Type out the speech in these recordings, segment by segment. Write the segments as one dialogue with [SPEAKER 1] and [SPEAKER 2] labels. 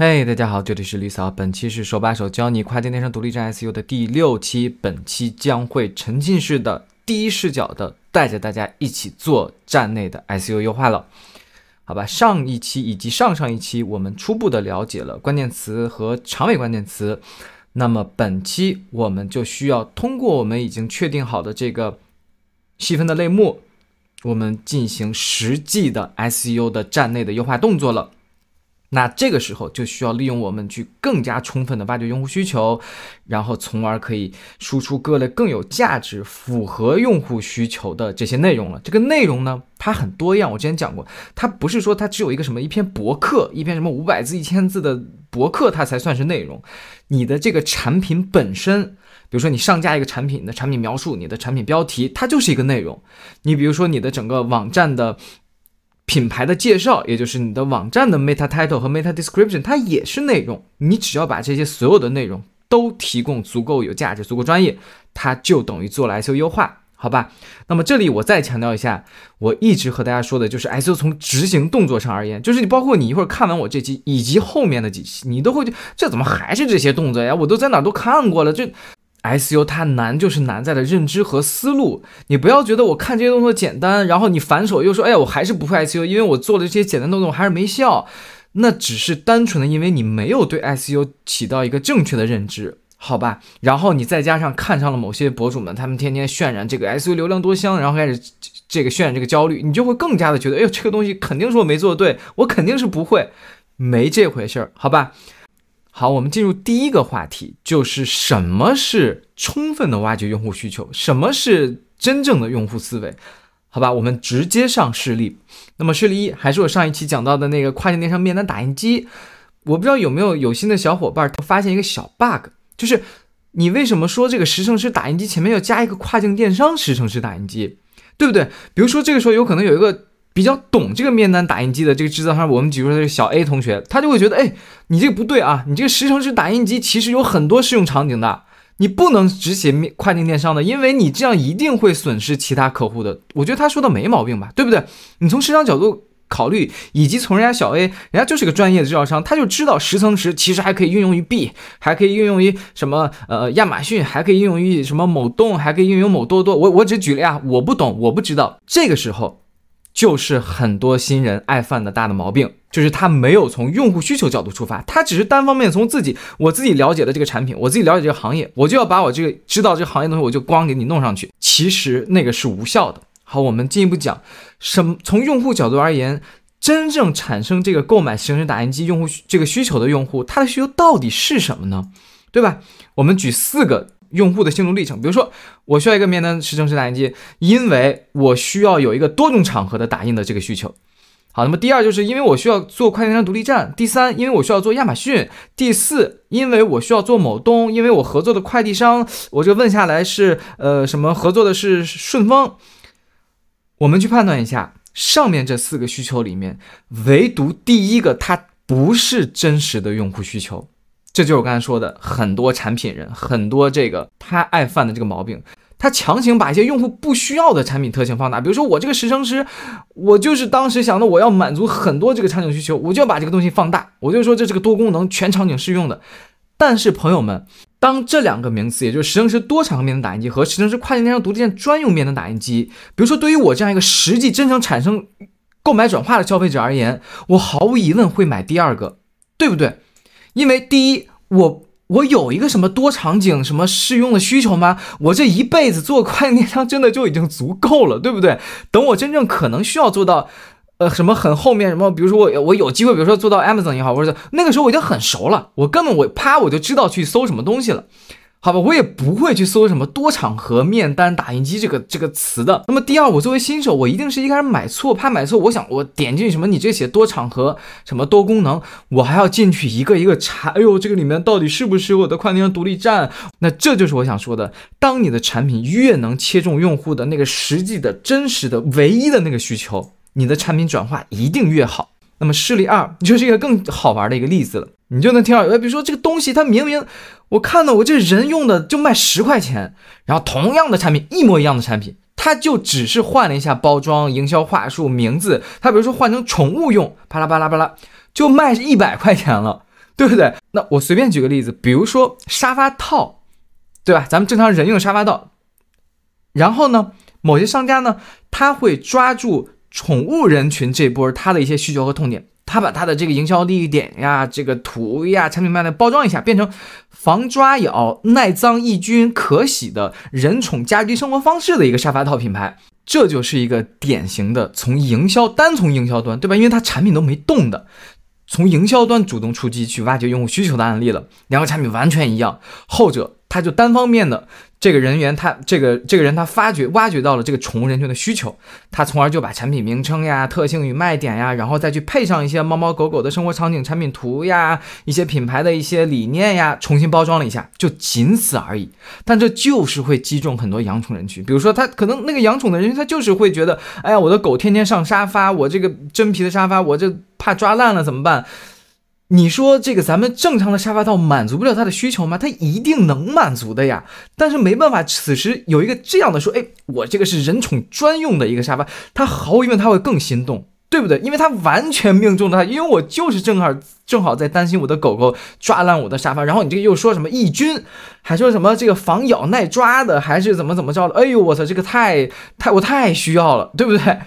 [SPEAKER 1] 嘿，大家好，这里是李嫂，本期是手把手教你跨境电商独立站 SEO 的第六期，本期将会沉浸式的第一视角的带着大家一起做站内的 SEO 优化了，好吧？上一期以及上上一期我们初步的了解了关键词和长尾关键词，那么本期我们就需要通过我们已经确定好的这个细分的类目，我们进行实际的 SEO 的站内的优化动作了。那这个时候就需要利用我们去更加充分的挖掘用户需求，然后从而可以输出各类更有价值、符合用户需求的这些内容了。这个内容呢，它很多样。我之前讲过，它不是说它只有一个什么一篇博客、一篇什么五百字、一千字的博客，它才算是内容。你的这个产品本身，比如说你上架一个产品的产品描述、你的产品标题，它就是一个内容。你比如说你的整个网站的。品牌的介绍，也就是你的网站的 meta title 和 meta description，它也是内容。你只要把这些所有的内容都提供足够有价值、足够专业，它就等于做了 SEO 优化，好吧？那么这里我再强调一下，我一直和大家说的就是 SEO 从执行动作上而言，就是你包括你一会儿看完我这期以及后面的几期，你都会这怎么还是这些动作呀？我都在哪都看过了，这。S U 它难就是难在了认知和思路，你不要觉得我看这些动作简单，然后你反手又说，哎呀，我还是不会 S U，因为我做的这些简单动作我还是没效，那只是单纯的因为你没有对 S U 起到一个正确的认知，好吧？然后你再加上看上了某些博主们，他们天天渲染这个 S U 流量多香，然后开始这个渲染这个焦虑，你就会更加的觉得，哎呦，这个东西肯定是我没做对，我肯定是不会，没这回事儿，好吧？好，我们进入第一个话题，就是什么是充分的挖掘用户需求，什么是真正的用户思维？好吧，我们直接上事例。那么事例一还是我上一期讲到的那个跨境电商面单打印机。我不知道有没有有心的小伙伴发现一个小 bug，就是你为什么说这个十乘十打印机前面要加一个跨境电商十乘十打印机，对不对？比如说这个时候有可能有一个。比较懂这个面单打印机的这个制造商，我们比如说这个小 A 同学，他就会觉得，哎，你这个不对啊，你这个十乘十打印机其实有很多适用场景的，你不能只写面跨境电商的，因为你这样一定会损失其他客户的。我觉得他说的没毛病吧，对不对？你从市场角度考虑，以及从人家小 A，人家就是个专业的制造商，他就知道十乘十其实还可以运用于 B，还可以运用于什么呃亚马逊，还可以运用于什么某东，还可以运用某多多。我我只举例啊，我不懂，我不知道。这个时候。就是很多新人爱犯的大的毛病，就是他没有从用户需求角度出发，他只是单方面从自己我自己了解的这个产品，我自己了解这个行业，我就要把我这个知道这个行业东西，我就光给你弄上去。其实那个是无效的。好，我们进一步讲，什么从用户角度而言，真正产生这个购买实时打印机用户这个需求的用户，他的需求到底是什么呢？对吧？我们举四个。用户的心路历程，比如说，我需要一个面单十乘十打印机，因为我需要有一个多种场合的打印的这个需求。好，那么第二就是因为我需要做快电商独立站，第三，因为我需要做亚马逊，第四，因为我需要做某东，因为我合作的快递商，我这问下来是呃什么合作的是顺丰。我们去判断一下，上面这四个需求里面，唯独第一个它不是真实的用户需求。这就是我刚才说的，很多产品人，很多这个他爱犯的这个毛病，他强行把一些用户不需要的产品特性放大。比如说我这个十乘十，我就是当时想的，我要满足很多这个场景需求，我就要把这个东西放大，我就说这是个多功能、全场景适用的。但是朋友们，当这两个名词，也就是十乘十多场合面的打印机和十乘十跨境电商独立店专用面的打印机，比如说对于我这样一个实际真正产生购买转化的消费者而言，我毫无疑问会买第二个，对不对？因为第一，我我有一个什么多场景什么适用的需求吗？我这一辈子做快电商真的就已经足够了，对不对？等我真正可能需要做到，呃，什么很后面什么，比如说我我有机会，比如说做到 Amazon 也好，或者那个时候我已经很熟了，我根本我啪我就知道去搜什么东西了。好吧，我也不会去搜什么多场合面单打印机这个这个词的。那么第二，我作为新手，我一定是一开始买错，怕买错。我想我点进去什么，你这写多场合什么多功能，我还要进去一个一个查。哎呦，这个里面到底是不是我的跨境独立站？那这就是我想说的，当你的产品越能切中用户的那个实际的真实的唯一的那个需求，你的产品转化一定越好。那么事例二就是一个更好玩的一个例子了，你就能听到，比如说这个东西它明明。我看到我这人用的就卖十块钱，然后同样的产品，一模一样的产品，它就只是换了一下包装、营销话术、名字。它比如说换成宠物用，巴拉巴拉巴拉，就卖一百块钱了。对不对？那我随便举个例子，比如说沙发套，对吧？咱们正常人用沙发套，然后呢，某些商家呢，他会抓住宠物人群这波他的一些需求和痛点。他把他的这个营销利益点呀、这个图呀、产品卖的包装一下，变成防抓咬、耐脏抑菌、可洗的人宠家居生活方式的一个沙发套品牌，这就是一个典型的从营销单从营销端，对吧？因为它产品都没动的，从营销端主动出击去挖掘用户需求的案例了。两个产品完全一样，后者他就单方面的。这个人员他这个这个人他发掘挖掘到了这个宠物人群的需求，他从而就把产品名称呀、特性与卖点呀，然后再去配上一些猫猫狗狗的生活场景、产品图呀、一些品牌的一些理念呀，重新包装了一下，就仅此而已。但这就是会击中很多养宠人群，比如说他可能那个养宠的人群，他就是会觉得，哎呀，我的狗天天上沙发，我这个真皮的沙发，我这怕抓烂了怎么办？你说这个咱们正常的沙发套满足不了他的需求吗？他一定能满足的呀。但是没办法，此时有一个这样的说，哎，我这个是人宠专用的一个沙发，他毫无疑问他会更心动，对不对？因为他完全命中了他，因为我就是正好正好在担心我的狗狗抓烂我的沙发，然后你这个又说什么抑菌，还说什么这个防咬耐抓的，还是怎么怎么着的？哎呦，我操，这个太太我太需要了，对不对？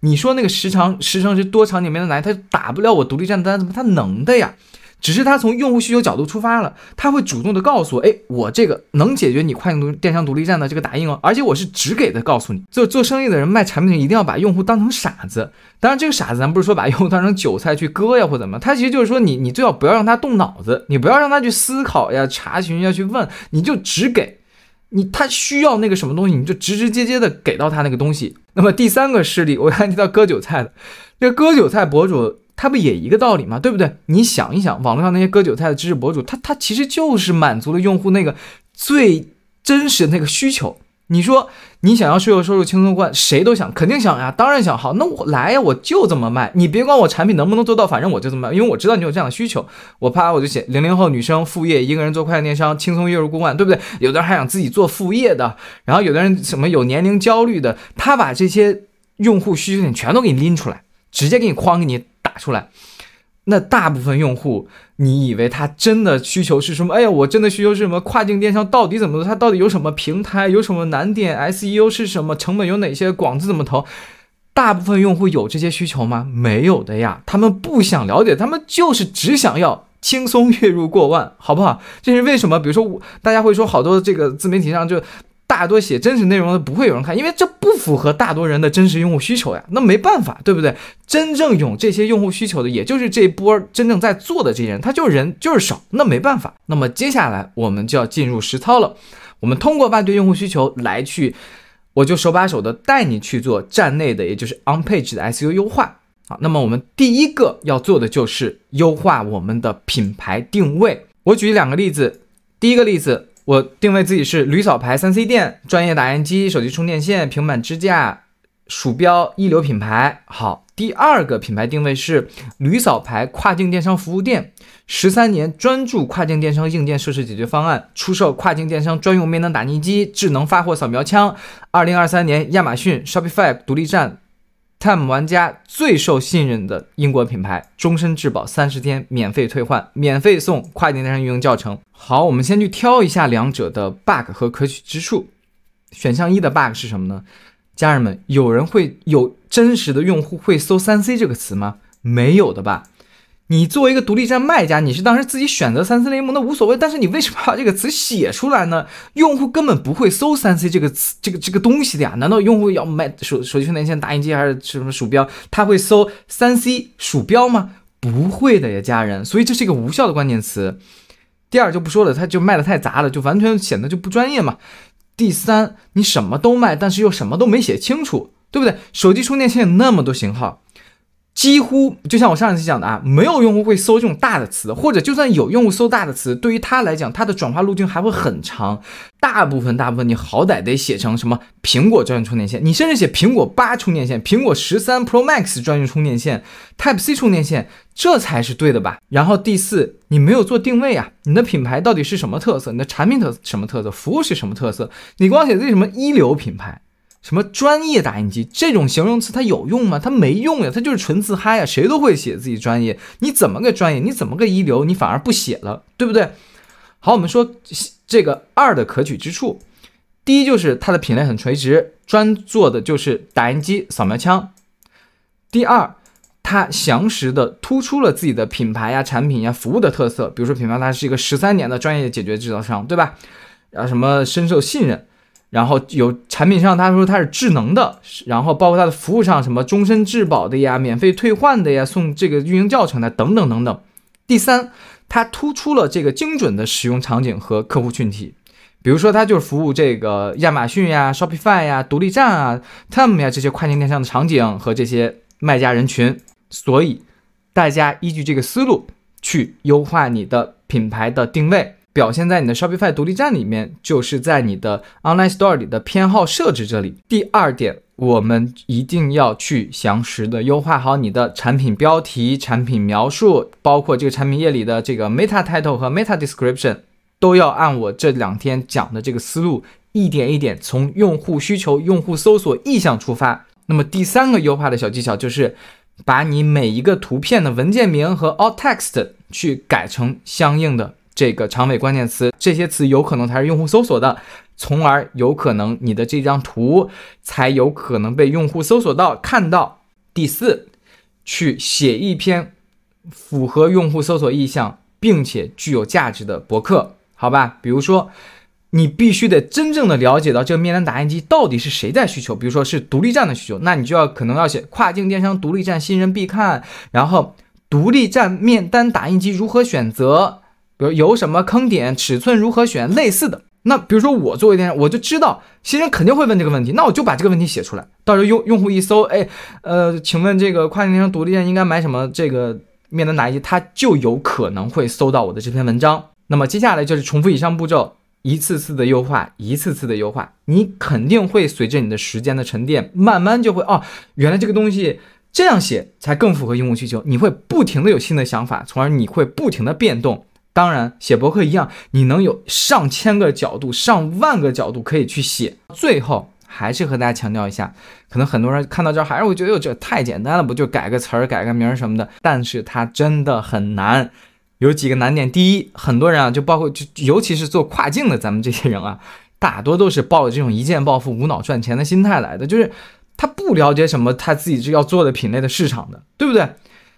[SPEAKER 1] 你说那个时长时长是多长？里面的奶，他打不了我独立站的单，怎么他能的呀？只是他从用户需求角度出发了，他会主动的告诉我，哎，我这个能解决你跨境独电商独立站的这个打印哦，而且我是只给的告诉你。做做生意的人卖产品，一定要把用户当成傻子。当然，这个傻子咱不是说把用户当成韭菜去割呀，或怎么，他其实就是说你你最好不要让他动脑子，你不要让他去思考呀、查询呀去问，你就只给。你他需要那个什么东西，你就直直接接的给到他那个东西。那么第三个事例，我刚才提到割韭菜的，这割韭菜博主，他不也一个道理吗？对不对？你想一想，网络上那些割韭菜的知识博主，他他其实就是满足了用户那个最真实的那个需求。你说你想要税后收入轻松过万，谁都想，肯定想呀，当然想。好，那我来呀，我就这么卖，你别管我产品能不能做到，反正我就这么卖，因为我知道你有这样的需求。我啪我就写零零后女生副业，一个人做快递电商，轻松月入过万，对不对？有的人还想自己做副业的，然后有的人什么有年龄焦虑的，他把这些用户需求点全都给你拎出来，直接给你框给你打出来。那大部分用户，你以为他真的需求是什么？哎呀，我真的需求是什么？跨境电商到底怎么做？它到底有什么平台？有什么难点？SEO 是什么？成本有哪些？广子怎么投？大部分用户有这些需求吗？没有的呀，他们不想了解，他们就是只想要轻松月入过万，好不好？这是为什么？比如说，大家会说好多这个自媒体上就。大多写真实内容的不会有人看，因为这不符合大多人的真实用户需求呀。那没办法，对不对？真正有这些用户需求的，也就是这波真正在做的这些人，他就是人就是少，那没办法。那么接下来我们就要进入实操了。我们通过挖掘用户需求来去，我就手把手的带你去做站内的，也就是 on page 的 SEO 优化。好，那么我们第一个要做的就是优化我们的品牌定位。我举两个例子，第一个例子。我定位自己是驴嫂牌三 C 店，专业打印机、手机充电线、平板支架、鼠标一流品牌。好，第二个品牌定位是驴嫂牌跨境电商服务店，十三年专注跨境电商硬件设施解决方案，出售跨境电商专用面能打印机、智能发货扫描枪。二零二三年亚马逊 Shopify 独立站。Time 玩家最受信任的英国品牌，终身质保三十天，免费退换，免费送跨境电商运营教程。好，我们先去挑一下两者的 bug 和可取之处。选项一的 bug 是什么呢？家人们，有人会有真实的用户会搜三 C 这个词吗？没有的吧。你作为一个独立站卖家，你是当时自己选择三 C 联盟那无所谓，但是你为什么把这个词写出来呢？用户根本不会搜三 C 这个词，这个这个东西的呀？难道用户要买手手机充电线、打印机还是什么鼠标？他会搜三 C 鼠标吗？不会的呀，家人。所以这是一个无效的关键词。第二就不说了，他就卖的太杂了，就完全显得就不专业嘛。第三，你什么都卖，但是又什么都没写清楚，对不对？手机充电线那么多型号。几乎就像我上一次讲的啊，没有用户会搜这种大的词，或者就算有用户搜大的词，对于他来讲，他的转化路径还会很长。大部分大部分，你好歹得写成什么苹果专用充电线，你甚至写苹果八充电线、苹果十三 Pro Max 专用充电线、Type C 充电线，这才是对的吧？然后第四，你没有做定位啊，你的品牌到底是什么特色？你的产品特什么特色？服务是什么特色？你光写自己什么一流品牌？什么专业打印机这种形容词它有用吗？它没用呀，它就是纯自嗨呀。谁都会写自己专业，你怎么个专业？你怎么个一流？你反而不写了，对不对？好，我们说这个二的可取之处，第一就是它的品类很垂直，专做的就是打印机、扫描枪。第二，它详实的突出了自己的品牌呀、产品呀、服务的特色。比如说，品牌它是一个十三年的专业解决制造商，对吧？啊，什么深受信任。然后有产品上，他说它是智能的，然后包括它的服务上，什么终身质保的呀、免费退换的呀、送这个运营教程的等等等等。第三，它突出了这个精准的使用场景和客户群体，比如说它就是服务这个亚马逊呀、Shopify 呀、独立站啊、Tem 呀这些跨境电商的场景和这些卖家人群。所以大家依据这个思路去优化你的品牌的定位。表现在你的 Shopify 独立站里面，就是在你的 Online Store 里的偏好设置这里。第二点，我们一定要去详实的优化好你的产品标题、产品描述，包括这个产品页里的这个 Meta Title 和 Meta Description，都要按我这两天讲的这个思路，一点一点从用户需求、用户搜索意向出发。那么第三个优化的小技巧就是，把你每一个图片的文件名和 Alt Text 去改成相应的。这个长尾关键词，这些词有可能才是用户搜索的，从而有可能你的这张图才有可能被用户搜索到看到。第四，去写一篇符合用户搜索意向并且具有价值的博客，好吧？比如说，你必须得真正的了解到这个面单打印机到底是谁在需求，比如说是独立站的需求，那你就要可能要写跨境电商独立站新人必看，然后独立站面单打印机如何选择。比如有什么坑点，尺寸如何选，类似的。那比如说我作为电商，我就知道新人肯定会问这个问题，那我就把这个问题写出来。到时候用用户一搜，哎，呃，请问这个跨境电商独立店应该买什么？这个面单打印机，他就有可能会搜到我的这篇文章。那么接下来就是重复以上步骤，一次次的优化，一次次的优化，你肯定会随着你的时间的沉淀，慢慢就会哦，原来这个东西这样写才更符合用户需求。你会不停的有新的想法，从而你会不停的变动。当然，写博客一样，你能有上千个角度、上万个角度可以去写。最后还是和大家强调一下，可能很多人看到这儿还是会觉得哟，这太简单了，不就改个词儿、改个名儿什么的？但是它真的很难，有几个难点。第一，很多人啊，就包括就尤其是做跨境的咱们这些人啊，大多都是抱着这种一键暴富、无脑赚钱的心态来的，就是他不了解什么他自己是要做的品类的市场的，对不对？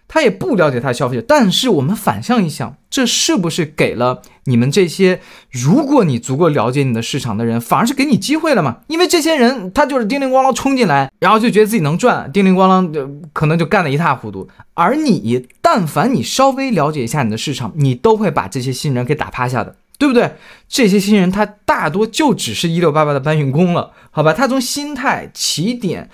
[SPEAKER 1] 他也不了解他的消费者，但是我们反向一想，这是不是给了你们这些如果你足够了解你的市场的人，反而是给你机会了嘛？因为这些人他就是叮铃咣啷冲进来，然后就觉得自己能赚，叮铃咣啷就可能就干得一塌糊涂。而你，但凡你稍微了解一下你的市场，你都会把这些新人给打趴下的，对不对？这些新人他大多就只是一六八八的搬运工了，好吧？他从心态起点，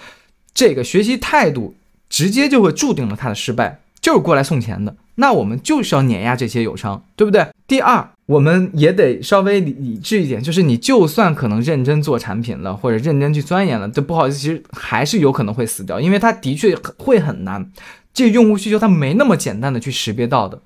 [SPEAKER 1] 这个学习态度，直接就会注定了他的失败。就是过来送钱的，那我们就是要碾压这些友商，对不对？第二，我们也得稍微理理智一点，就是你就算可能认真做产品了，或者认真去钻研了，这不好意思，其实还是有可能会死掉，因为它的确会很难，这用户需求它没那么简单的去识别到的。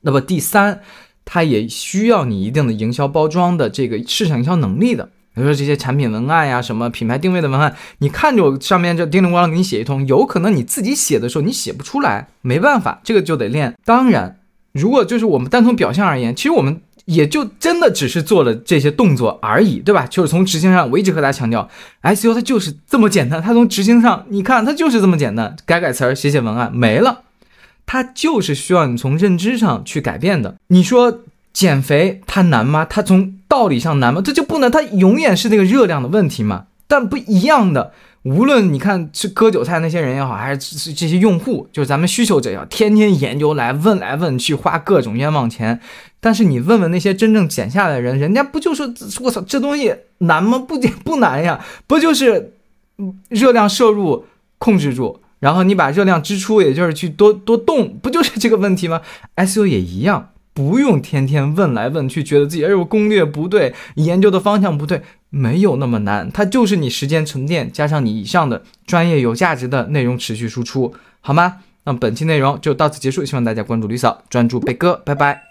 [SPEAKER 1] 那么第三，它也需要你一定的营销包装的这个市场营销能力的。比如说这些产品文案呀，什么品牌定位的文案，你看着我上面这叮铃咣啷给你写一通，有可能你自己写的时候你写不出来，没办法，这个就得练。当然，如果就是我们单从表象而言，其实我们也就真的只是做了这些动作而已，对吧？就是从执行上，我一直和大家强调，SEO 它就是这么简单，它从执行上，你看它就是这么简单，改改词儿，写写文案没了，它就是需要你从认知上去改变的。你说。减肥它难吗？它从道理上难吗？这就不能，它永远是那个热量的问题嘛。但不一样的，无论你看吃割韭菜那些人也好，还是这些用户，就是咱们需求者要天天研究来问来问去，花各种冤枉钱。但是你问问那些真正减下来的人，人家不就说我操，这东西难吗？不不难呀，不就是热量摄入控制住，然后你把热量支出，也就是去多多动，不就是这个问题吗？SU 也一样。不用天天问来问去，觉得自己哎呦攻略不对，研究的方向不对，没有那么难。它就是你时间沉淀，加上你以上的专业有价值的内容持续输出，好吗？那么本期内容就到此结束，希望大家关注吕嫂，专注贝哥，拜拜。